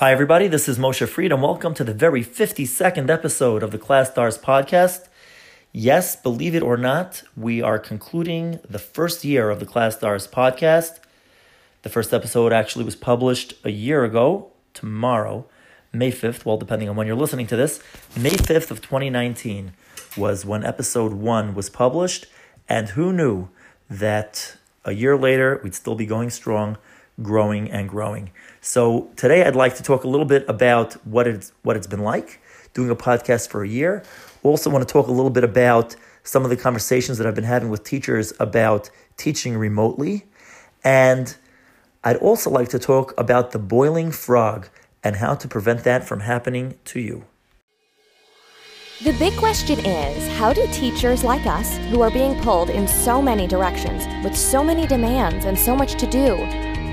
Hi, everybody. This is Moshe Fried, and welcome to the very 52nd episode of the ClasStars podcast. Yes, believe it or not, we are concluding the first year of the ClasStars podcast. The first episode actually was published a year ago, tomorrow, May 5th, well, depending on when you're listening to this. May 5th of 2019 was when episode one was published, and who knew that a year later we'd still be going strong growing and growing. So today I'd like to talk a little bit about what it's what it's been like doing a podcast for a year. Also want to talk a little bit about some of the conversations that I've been having with teachers about teaching remotely. And I'd also like to talk about the boiling frog and how to prevent that from happening to you. The big question is how do teachers like us, who are being pulled in so many directions, with so many demands and so much to do,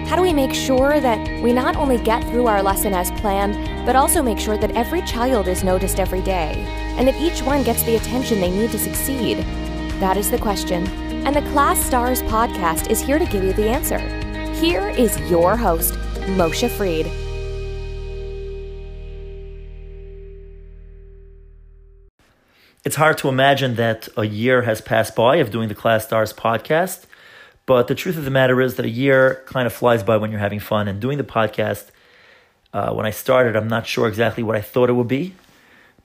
how do we make sure that we not only get through our lesson as planned, but also make sure that every child is noticed every day and that each one gets the attention they need to succeed? That is the question. And the ClasStars podcast is here to give you the answer. Here is your host, Moshe Fried. It's hard to imagine that a year has passed by of doing the ClasStars podcast. But the truth of the matter is that a year kind of flies by when you're having fun. And doing the podcast, uh, when I started, I'm not sure exactly what I thought it would be,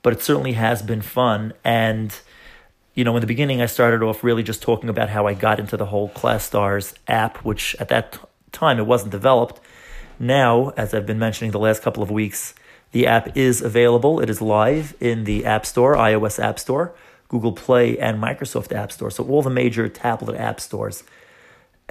but it certainly has been fun. And, you know, in the beginning, I started off really just talking about how I got into the whole ClasStars app, which at that t- time it wasn't developed. Now, as I've been mentioning the last couple of weeks, the app is available. It is live in the App Store, iOS App Store, Google Play, and Microsoft App Store. So all the major tablet app stores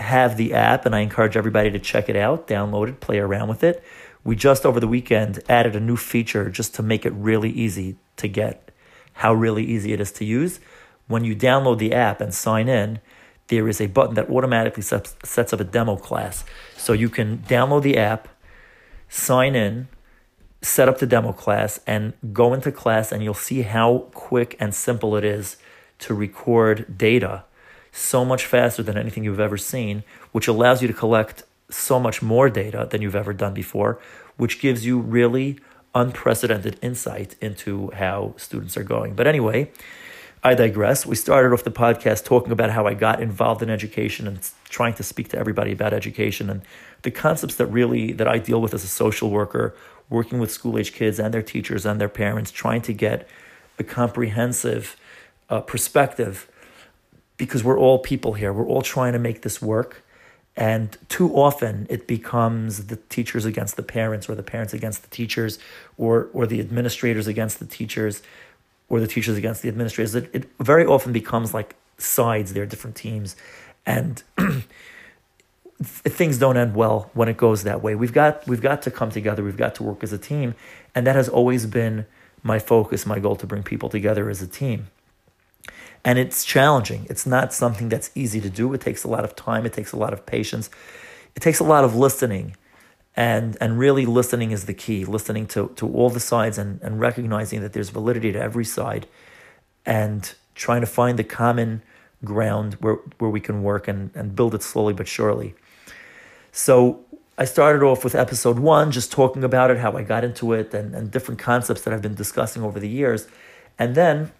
have the app, and I encourage everybody to check it out, download it, play around with it. We just over the weekend added a new feature just to make it really easy to get, how really easy it is to use. When you download the app and sign in, there is a button that automatically sets, up a demo class. So you can download the app, sign in, set up the demo class and go into class and you'll see how quick and simple it is to record data so much faster than anything you've ever seen which allows you to collect so much more data than you've ever done before which gives you really unprecedented insight into how students are going but anyway I digress. We started off the podcast talking about how I got involved in education and trying to speak to everybody about education and the concepts that really that I deal with as a social worker, working with school age kids and their teachers and their parents, trying to get a comprehensive uh, perspective because we're all people here. We're all trying to make this work. And too often it becomes the teachers against the parents, or the parents against the teachers, or, or the administrators against the teachers or the teachers against the administrators. It, it very often becomes like sides, they're different teams. And things don't end well when it goes that way. We've got we've got to come together. We've got to work as a team, and that has always been my focus, my goal to bring people together as a team. And it's challenging. It's not something that's easy to do. It takes a lot of time. It takes a lot of patience. It takes a lot of listening, and and really listening is the key. Listening to to all the sides and and recognizing that there's validity to every side, and trying to find the common ground where where we can work and and build it slowly but surely. So I started off with episode one, just talking about it, how I got into it, and, and different concepts that I've been discussing over the years. And then,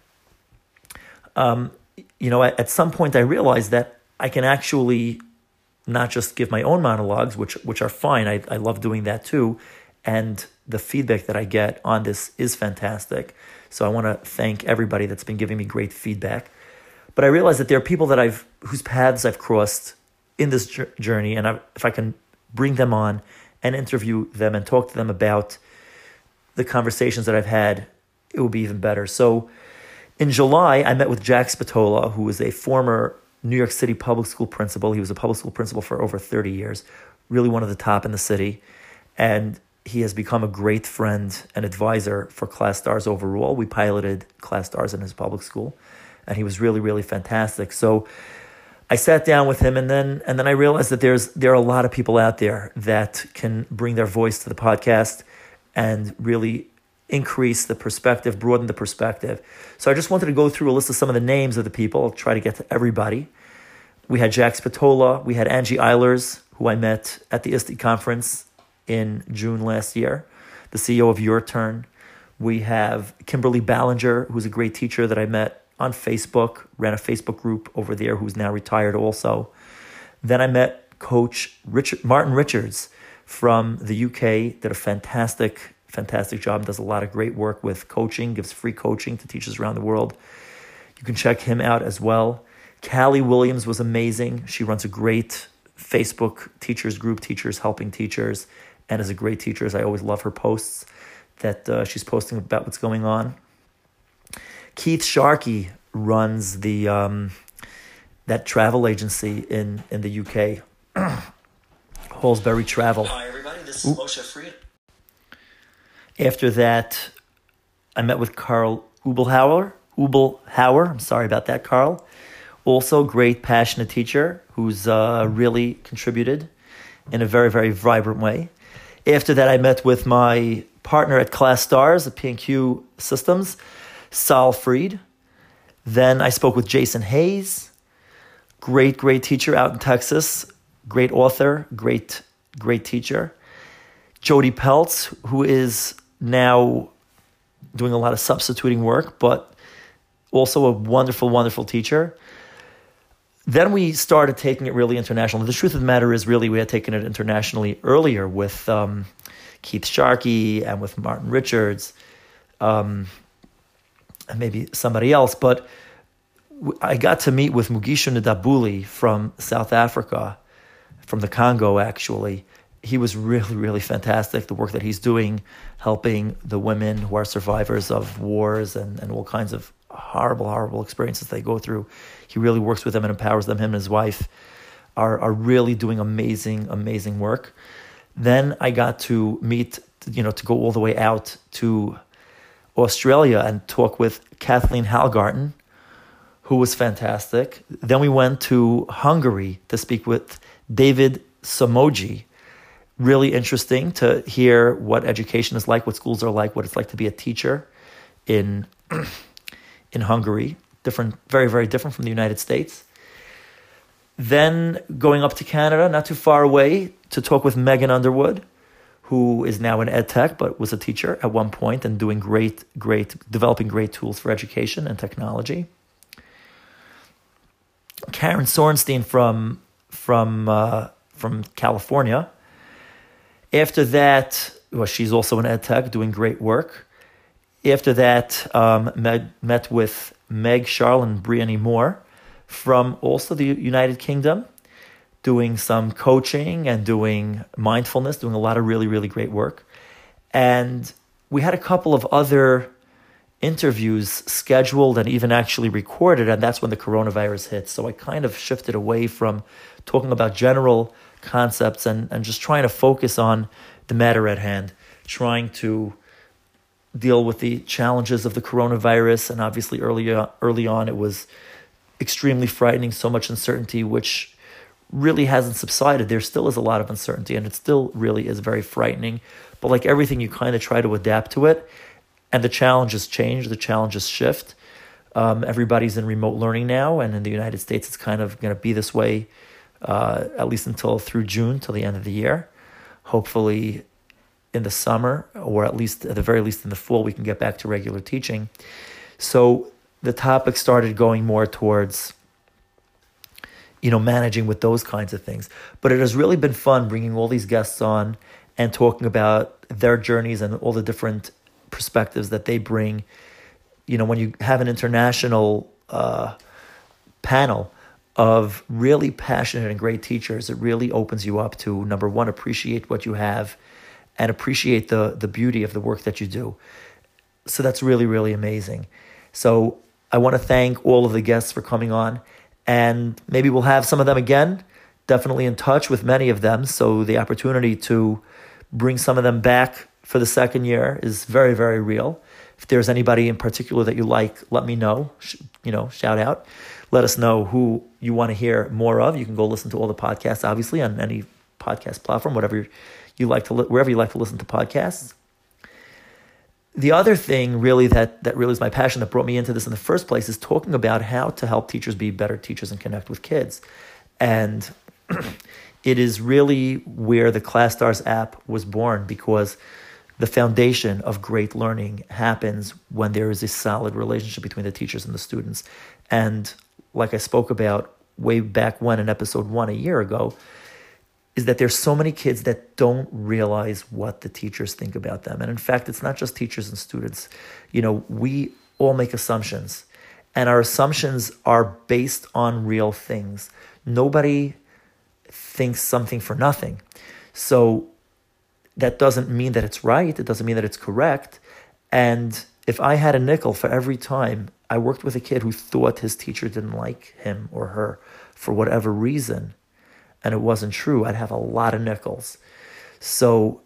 um, you know, at, some point I realized that I can actually not just give my own monologues, which which are fine. I, I love doing that too. And the feedback that I get on this is fantastic. So I want to thank everybody that's been giving me great feedback. But I realized that there are people that I've whose paths I've crossed in this journey, and I, if I can bring them on and interview them and talk to them about the conversations that I've had, it would be even better. So in July, I met with Jack Spatola, who was a former New York City public school principal. He was a public school principal for over 30 years, really one of the top in the city. And he has become a great friend and advisor for ClasStars overall. We piloted ClasStars in his public school, and he was really, really fantastic. So I sat down with him and then and then I realized that there's there are a lot of people out there that can bring their voice to the podcast and really increase the perspective, broaden the perspective. So I just wanted to go through a list of some of the names of the people, I'll try to get to everybody. We had Jack Spatola, we had Angie Eilers, who I met at the ISTE conference in June last year. the CEO of Your Turn. We have Kimberlee Ballenger, who's a great teacher that I met on Facebook, ran a Facebook group over there, who's now retired also. Then I met Coach Richard, Martin Richards from the UK, did a fantastic, fantastic job, does a lot of great work with coaching, gives free coaching to teachers around the world. You can check him out as well. Callie Williams was amazing. She runs a great Facebook teachers group, Teachers Helping Teachers, and is a great teacher. I always love her posts that uh, she's posting about what's going on. Keith Sharkey runs the um, that travel agency in in the UK, Halsbury Travel. Hi everybody, this is Ooh. Moshe Fried. After that, I met with Karl Ubelhoer. Ubelhoer, I'm sorry about that, Karl. Also, great, passionate teacher who's uh, really contributed in a very, very vibrant way. After that, I met with my partner at ClasStars at P&Q Systems, Sol Fried. Then I spoke with Jason Hayes, great, great teacher out in Texas, great author, great, great teacher. Jody Peltz, who is now doing a lot of substituting work, but also a wonderful, wonderful teacher. Then we started taking it really international. The truth of the matter is, really, we had taken it internationally earlier with um, Keith Sharkey and with Martin Richards. Um, and maybe somebody else. But I got to meet with Mugisho Ndabuli from South Africa, from the Congo, actually. He was really, really fantastic. The work that he's doing, helping the women who are survivors of wars and, and all kinds of horrible, horrible experiences they go through. He really works with them and empowers them. Him and his wife are, are really doing amazing, amazing work. Then I got to meet, you know, to go all the way out to Australia and talk with Kathleen Hallgarten, who was fantastic. Then we went to Hungary to speak with David Somogyi. Really interesting to hear what education is like, what schools are like, what it's like to be a teacher in in Hungary. Different, very, very different from the United States. Then going up to Canada, not too far away, to talk with Megan Underwood, who is now in ed tech but was a teacher at one point and doing great, great, developing great tools for education and technology. Karen Sorensen from from uh, from California. After that, well, she's also in EdTech, doing great work. After that, um, met, met with Meg Sharland and Bryony Moore from also the United Kingdom doing some coaching and doing mindfulness, doing a lot of really, really great work. And we had a couple of other interviews scheduled and even actually recorded, and that's when the coronavirus hit. So I kind of shifted away from talking about general concepts and, and just trying to focus on the matter at hand, trying to deal with the challenges of the coronavirus. And obviously, early on, early on, it was extremely frightening, so much uncertainty, which really hasn't subsided. There still is a lot of uncertainty and it still really is very frightening. But like everything, you kind of try to adapt to it. And the challenges change, the challenges shift. Um, everybody's in remote learning now, and in the United States, it's kind of going to be this way uh, at least until through June, till the end of the year. Hopefully, in the summer, or at least at the very least in the fall, we can get back to regular teaching. So the topic started going more towards you know, managing with those kinds of things. But it has really been fun bringing all these guests on and talking about their journeys and all the different perspectives that they bring. You know, when you have an international uh, panel of really passionate and great teachers, it really opens you up to number one, appreciate what you have and appreciate the the beauty of the work that you do. So that's really, really amazing. So I want to thank all of the guests for coming on and maybe we'll have some of them again. Definitely in touch with many of them. So the opportunity to bring some of them back for the second year is very, very real. If there's anybody in particular that you like, let me know. You know, shout out. Let us know who you want to hear more of. You can go listen to all the podcasts, obviously, on any podcast platform, whatever you like to, wherever you like to listen to podcasts the other thing really that that really is my passion that brought me into this in the first place is talking about how to help teachers be better teachers and connect with kids and it is really where the ClasStars app was born because the foundation of great learning happens when there is a solid relationship between the teachers and the students. And like I spoke about way back when in episode one a year ago, is that there's so many kids that don't realize what the teachers think about them. And in fact, it's not just teachers and students. You know, we all make assumptions, and our assumptions are based on real things. Nobody thinks something for nothing. So that doesn't mean that it's right, it doesn't mean that it's correct. And if I had a nickel for every time I worked with a kid who thought his teacher didn't like him or her for whatever reason, and it wasn't true, I'd have a lot of nickels. So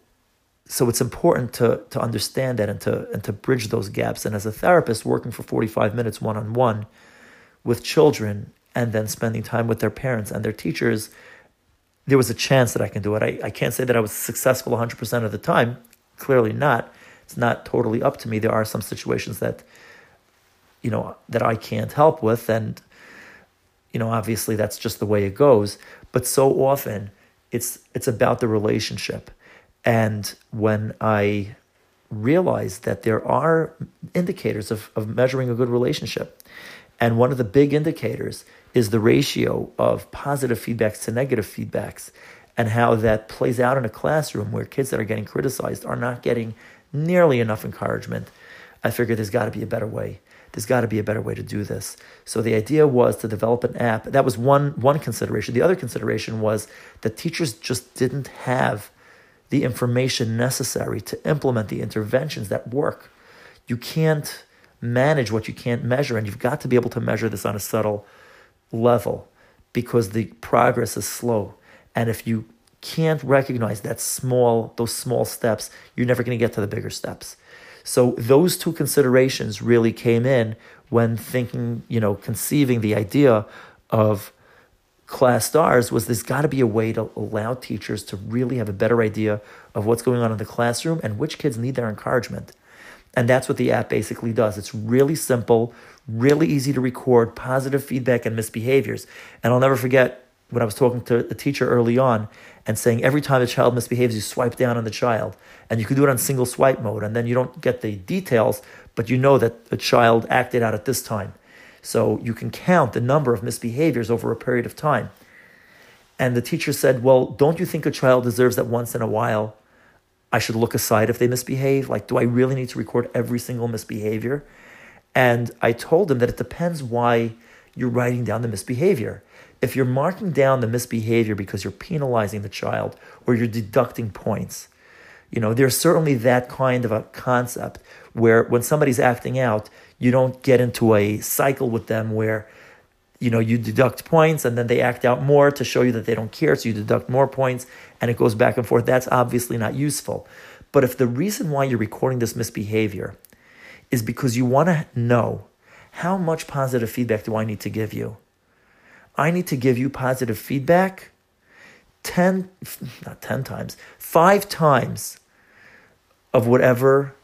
so it's important to to understand that and to and to bridge those gaps. And as a therapist working for 45 minutes one on one with children and then spending time with their parents and their teachers, there was a chance that I can do it. I, I can't say that I was successful 100% of the time. Clearly not. It's not totally up to me. There are some situations that you know that I can't help with and you know obviously that's just the way it goes but so often it's it's about the relationship and when I realized that there are indicators of, of measuring a good relationship and one of the big indicators is the ratio of positive feedbacks to negative feedbacks and how that plays out in a classroom where kids that are getting criticized are not getting nearly enough encouragement. I figured there's got to be a better way there's got to be a better way to do this. So the idea was to develop an app. That was one one consideration. The other consideration was that teachers just didn't have the information necessary to implement the interventions that work. You can't manage what you can't measure, and you've got to be able to measure this on a subtle level because the progress is slow. And if you can't recognize that small those small steps, you're never going to get to the bigger steps. So those two considerations really came in when thinking, you know, conceiving the idea of ClasStars was there's got to be a way to allow teachers to really have a better idea of what's going on in the classroom and which kids need their encouragement. And that's what the app basically does. It's really simple, really easy to record positive feedback and misbehaviors. And I'll never forget when I was talking to a teacher early on and saying every time a child misbehaves, you swipe down on the child. And you can do it on single swipe mode. And then you don't get the details, but you know that a child acted out at this time. So you can count the number of misbehaviors over a period of time. And the teacher said, Well, don't you think a child deserves that once in a while I should look aside if they misbehave? Like, do I really need to record every single misbehavior? And I told him that it depends why you're writing down the misbehavior if you're marking down the misbehavior because you're penalizing the child or you're deducting points, you know, there's certainly that kind of a concept where when somebody's acting out, you don't get into a cycle with them where, you know, you deduct points and then they act out more to show you that they don't care. So you deduct more points and it goes back and forth. That's obviously not useful. But if the reason why you're recording this misbehavior is because you want to know how much positive feedback do I need to give you? I need to give you positive feedback 10, not 10 times, five times of whatever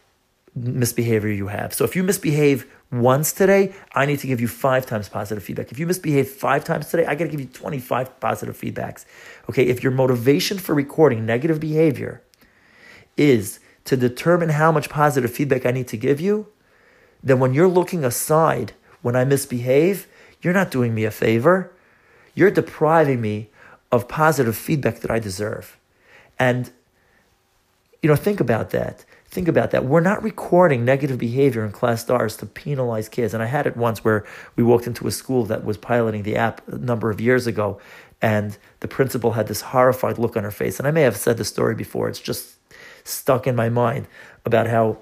misbehavior you have. So if you misbehave once today, I need to give you five times positive feedback. If you misbehave five times today, I got to give you 25 positive feedbacks. Okay, if your motivation for recording negative behavior is to determine how much positive feedback I need to give you, then when you're looking aside when I misbehave, you're not doing me a favor. You're depriving me of positive feedback that I deserve. And, you know, think about that. Think about that. We're not recording negative behavior in ClasStars to penalize kids. And I had it once where we walked into a school that was piloting the app a number of years ago, and the principal had this horrified look on her face. And I may have said the story before, it's just stuck in my mind about how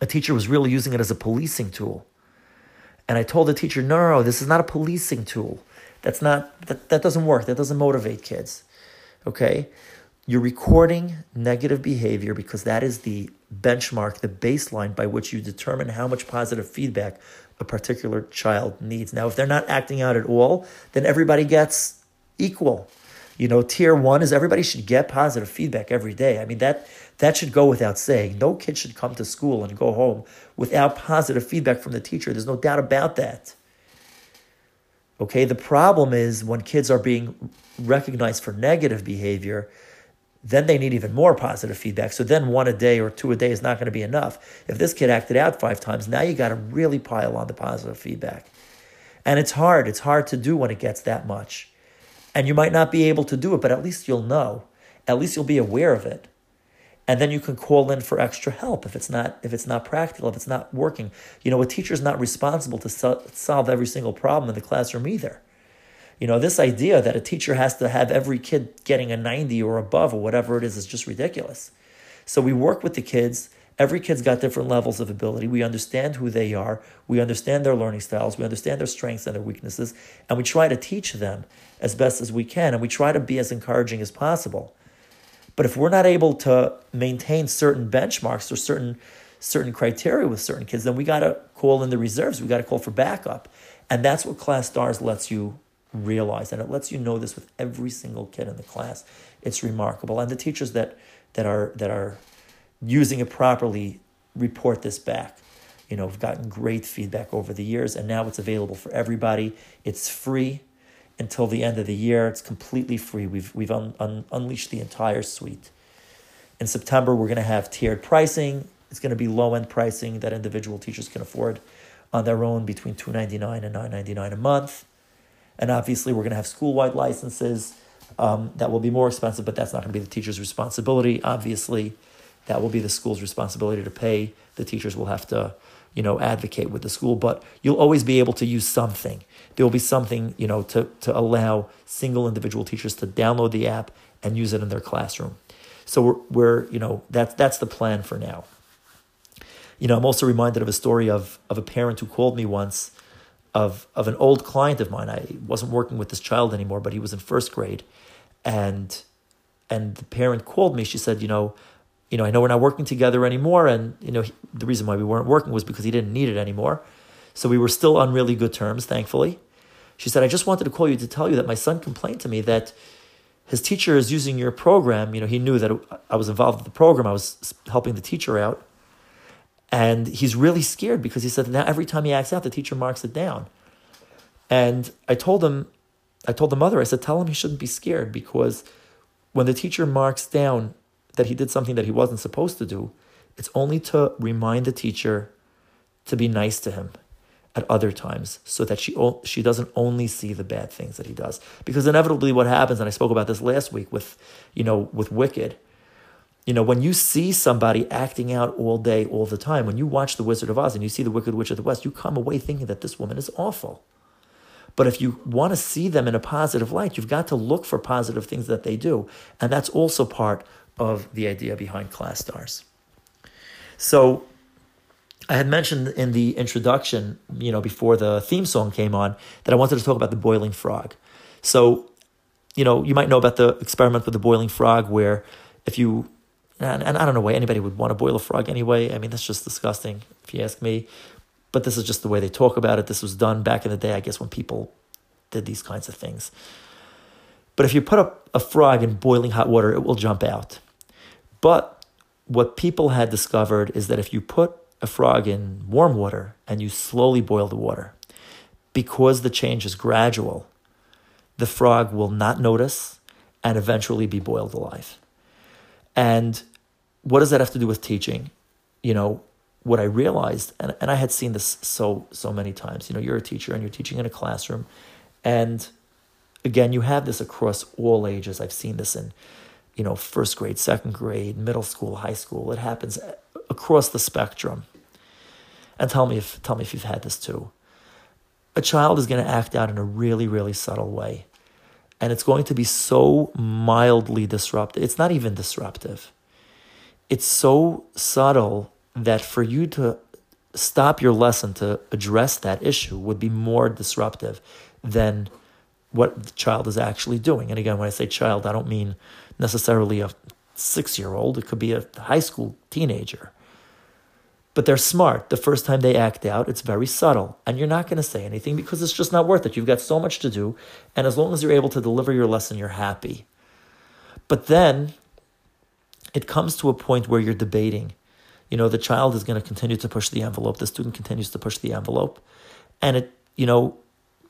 a teacher was really using it as a policing tool. And I told the teacher, no, no, no, this is not a policing tool. That's not that, that doesn't work. That doesn't motivate kids. Okay? You're recording negative behavior because that is the benchmark, the baseline by which you determine how much positive feedback a particular child needs. Now, if they're not acting out at all, then everybody gets equal. You know, tier one is everybody should get positive feedback every day. I mean, that that should go without saying. No kid should come to school and go home without positive feedback from the teacher. There's no doubt about that. Okay, the problem is when kids are being recognized for negative behavior, then they need even more positive feedback. So then one a day or two a day is not going to be enough. If this kid acted out five times, now you got to really pile on the positive feedback. And it's hard. It's hard to do when it gets that much. And you might not be able to do it, but at least you'll know. At least you'll be aware of it. And then you can call in for extra help if it's not if it's not practical, if it's not working. You know, a teacher's not responsible to so- solve every single problem in the classroom either. You know, this idea that a teacher has to have every kid getting a 90 or above or whatever it is is just ridiculous. So we work with the kids. Every kid's got different levels of ability. We understand who they are. We understand their learning styles. We understand their strengths and their weaknesses. And we try to teach them as best as we can. And we try to be as encouraging as possible. But if we're not able to maintain certain benchmarks or certain certain criteria with certain kids, then we got to call in the reserves. We got to call for backup. And that's what ClasStars lets you realize and it lets you know this with every single kid in the class. It's remarkable. And the teachers that that are that are using it properly report this back. You know we've gotten great feedback over the years and now it's available for everybody. It's free until the end of the year. It's completely free. We've we've un, un, unleashed the entire suite. In september we're going to have tiered pricing. It's going to be low end pricing that individual teachers can afford on their own between 299 and 999 a month. And obviously, we're going to have school wide licenses um, that will be more expensive, but that's not going to be the teacher's responsibility. Obviously, that will be the school's responsibility to pay. The teachers will have to, you know, advocate with the school, but you'll always be able to use something. There will be something, you know, to, to allow single individual teachers to download the app and use it in their classroom. So we're, we're you know, that's, that's the plan for now. You know, I'm also reminded of a story of, of a parent who called me once of of an old client of mine. I wasn't working with this child anymore, but he was in first grade, and and the parent called me. She said, you know, you know, I know we're not working together anymore, and you know, he, the reason why we weren't working was because he didn't need it anymore. So we were still on really good terms, thankfully. She said, I just wanted to call you to tell you that my son complained to me that his teacher is using your program. You know, he knew that I was involved with the program. I was helping the teacher out and he's really scared because he said now every time he acts out, the teacher marks it down. And I told him, I told the mother, I said, tell him he shouldn't be scared because when the teacher marks down that he did something that he wasn't supposed to do, it's only to remind the teacher to be nice to him at other times so that she she doesn't only see the bad things that he does because inevitably what happens and I spoke about this last week with you know with wicked you know, when you see somebody acting out all day, all the time, when you watch The Wizard of Oz and you see The Wicked Witch of the West, you come away thinking that this woman is awful. But if you want to see them in a positive light, you've got to look for positive things that they do. And that's also part of the idea behind ClasStars. So I had mentioned in the introduction, you know, before the theme song came on, that I wanted to talk about the boiling frog. So, you know, you might know about the experiment with the boiling frog where if you and, and I don't know why anybody would want to boil a frog anyway. I mean, that's just disgusting, if you ask me. But this is just the way they talk about it. This was done back in the day, I guess, when people did these kinds of things. But if you put a, a frog in boiling hot water, it will jump out. But what people had discovered is that if you put a frog in warm water and you slowly boil the water, because the change is gradual, the frog will not notice and eventually be boiled alive. And what does that have to do with teaching? You know, what I realized, and, and I had seen this so, so many times, you know, you're a teacher and you're teaching in a classroom. And again, you have this across all ages. I've seen this in, you know, first grade, second grade, middle school, high school. It happens across the spectrum. And tell me if tell me if you've had this too. A child is going to act out in a really, really subtle way and it's going to be so mildly disruptive. It's not even disruptive. It's so subtle that for you to stop your lesson to address that issue would be more disruptive than what the child is actually doing. And again, when I say child, I don't mean necessarily a six year old, it could be a high school teenager but they're smart. The first time they act out, it's very subtle, and you're not going to say anything because it's just not worth it. You've got so much to do, and as long as you're able to deliver your lesson, you're happy. But then it comes to a point where you're debating. You know, the child is going to continue to push the envelope, the student continues to push the envelope, and it, you know,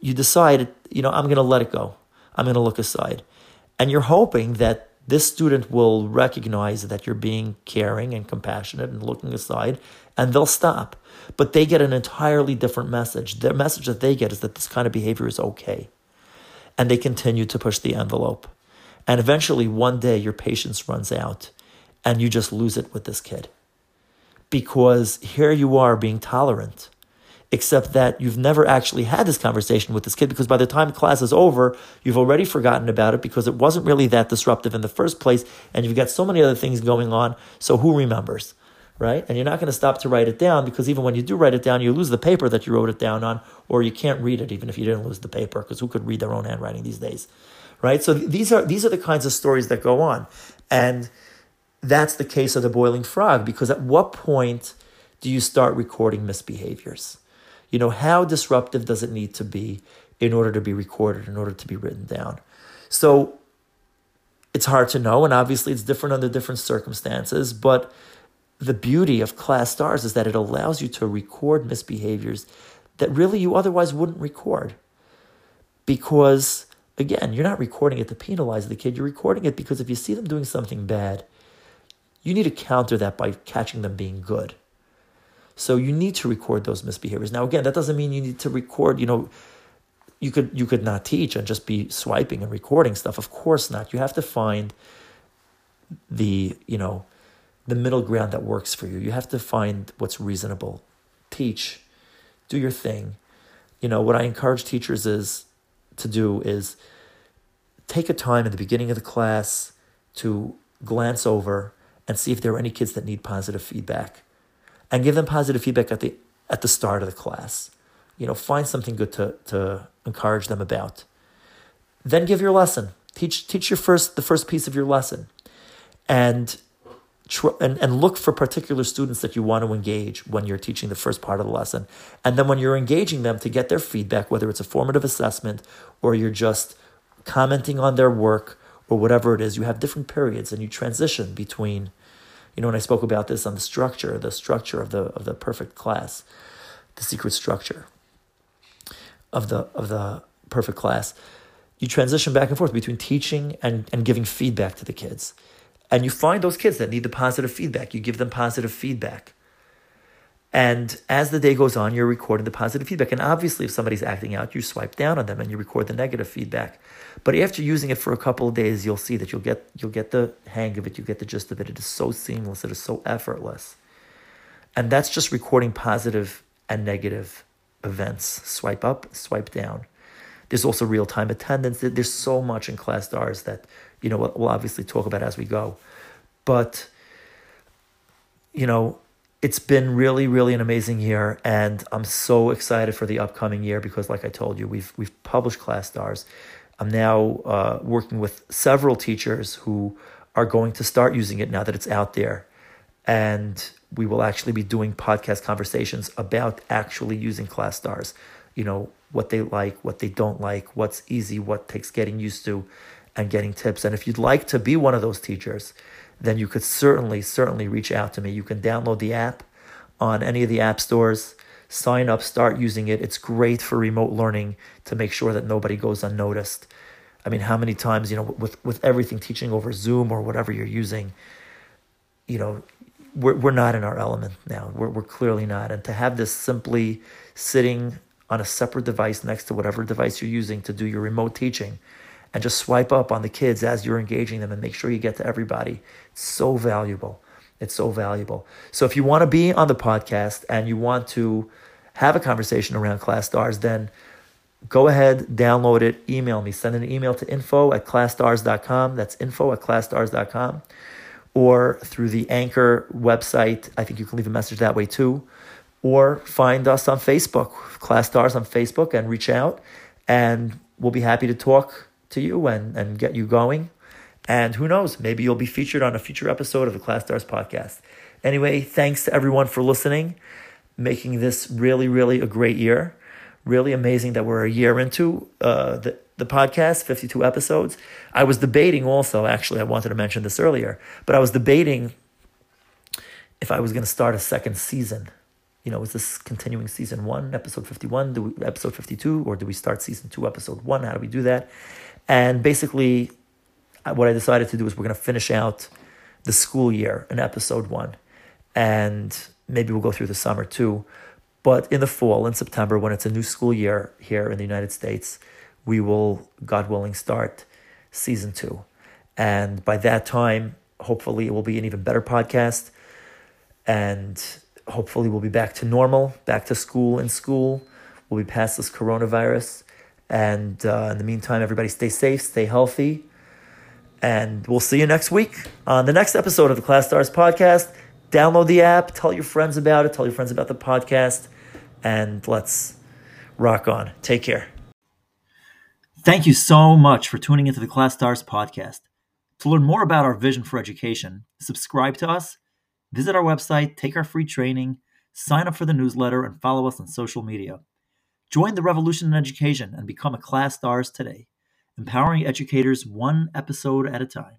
you decide, you know, I'm going to let it go. I'm going to look aside. And you're hoping that this student will recognize that you're being caring and compassionate and looking aside, and they'll stop. But they get an entirely different message. The message that they get is that this kind of behavior is okay. And they continue to push the envelope. And eventually, one day, your patience runs out and you just lose it with this kid. Because here you are being tolerant except that you've never actually had this conversation with this kid because by the time class is over, you've already forgotten about it because it wasn't really that disruptive in the first place, and you've got so many other things going on. So who remembers, right? And you're not going to stop to write it down because even when you do write it down, you lose the paper that you wrote it down on, or you can't read it even if you didn't lose the paper because who could read their own handwriting these days, right? So these are these are the kinds of stories that go on, and that's the case of the boiling frog because at what point do you start recording misbehaviors? You know, how disruptive does it need to be in order to be recorded, in order to be written down? So it's hard to know, and obviously it's different under different circumstances, but the beauty of ClasStars is that it allows you to record misbehaviors that really you otherwise wouldn't record. Because, again, you're not recording it to penalize the kid, you're recording it because if you see them doing something bad, you need to counter that by catching them being good. So you need to record those misbehaviors. Now, again, that doesn't mean you need to record, you know, you could you could not teach and just be swiping and recording stuff. Of course not. You have to find the, you know, the middle ground that works for you. You have to find what's reasonable. Teach, do your thing. You know, what I encourage teachers is to do is take a time at the beginning of the class to glance over and see if there are any kids that need positive feedback and give them positive feedback at the at the start of the class. You know, find something good to to encourage them about. Then give your lesson. Teach teach your first the first piece of your lesson, and and and look for particular students that you want to engage when you're teaching the first part of the lesson, and then when you're engaging them to get their feedback, whether it's a formative assessment or you're just commenting on their work or whatever it is, you have different periods and you transition between you know, when I spoke about this on the structure, the structure of the of the perfect class, the secret structure of the of the perfect class, you transition back and forth between teaching and, and giving feedback to the kids. And you find those kids that need the positive feedback. You give them positive feedback. And as the day goes on, you're recording the positive feedback. And obviously, if somebody's acting out, you swipe down on them and you record the negative feedback. But after using it for a couple of days, you'll see that you'll get you'll get the hang of it, you get the gist of it. It is so seamless, it is so effortless. And that's just recording positive and negative events. Swipe up, swipe down. There's also real time attendance. There's so much in ClasStars that you know we'll obviously talk about as we go. But you know, it's been really, really an amazing year, and I'm so excited for the upcoming year because, like I told you, we've we've published ClasStars. I'm now uh, working with several teachers who are going to start using it now that it's out there, and we will actually be doing podcast conversations about actually using ClasStars. You know what they like, what they don't like, what's easy, what takes getting used to, and getting tips. And if you'd like to be one of those teachers then you could certainly, certainly reach out to me. You can download the app on any of the app stores, sign up, start using it. It's great for remote learning to make sure that nobody goes unnoticed. I mean, how many times, you know, with, with everything teaching over Zoom or whatever you're using, you know, we're, we're not in our element now. We're, we're clearly not. And to have this simply sitting on a separate device next to whatever device you're using to do your remote teaching and just swipe up on the kids as you're engaging them and make sure you get to everybody. It's so valuable. It's so valuable. So if you want to be on the podcast and you want to have a conversation around ClasStars, then go ahead, download it, email me, send an email to info at classstars.com. That's info at classstars.com. Or through the Anchor website. I think you can leave a message that way too. Or find us on Facebook, ClasStars on Facebook, and reach out. And we'll be happy to talk to you and, and get you going. And who knows, maybe you'll be featured on a future episode of the ClasStars podcast. Anyway, thanks to everyone for listening, making this really, really a great year. Really amazing that we're a year into uh, the, the podcast, 52 episodes. I was debating also, actually, I wanted to mention this earlier, but I was debating if I was going to start a second season. You know, is this continuing season one, episode 51, do we, episode 52, or do we start season two, episode one? How do we do that? And basically, uh, what I decided to do is we're going to finish out the school year in episode one, and maybe we'll go through the summer too. But in the fall, in September, when it's a new school year here in the United States, we will, God willing, start season two. And by that time, hopefully, it will be an even better podcast. And hopefully, we'll be back to normal, back to school in school. We'll be past this coronavirus. And uh, in the meantime, everybody stay safe, stay healthy. And we'll see you next week on the next episode of the ClasStars podcast. Download the app, tell your friends about it, tell your friends about the podcast, and let's rock on. Take care. Thank you so much for tuning into the ClasStars podcast. To learn more about our vision for education, subscribe to us, visit our website, take our free training, sign up for the newsletter, and follow us on social media. Join the revolution in education and become a ClasStars today, empowering educators one episode at a time.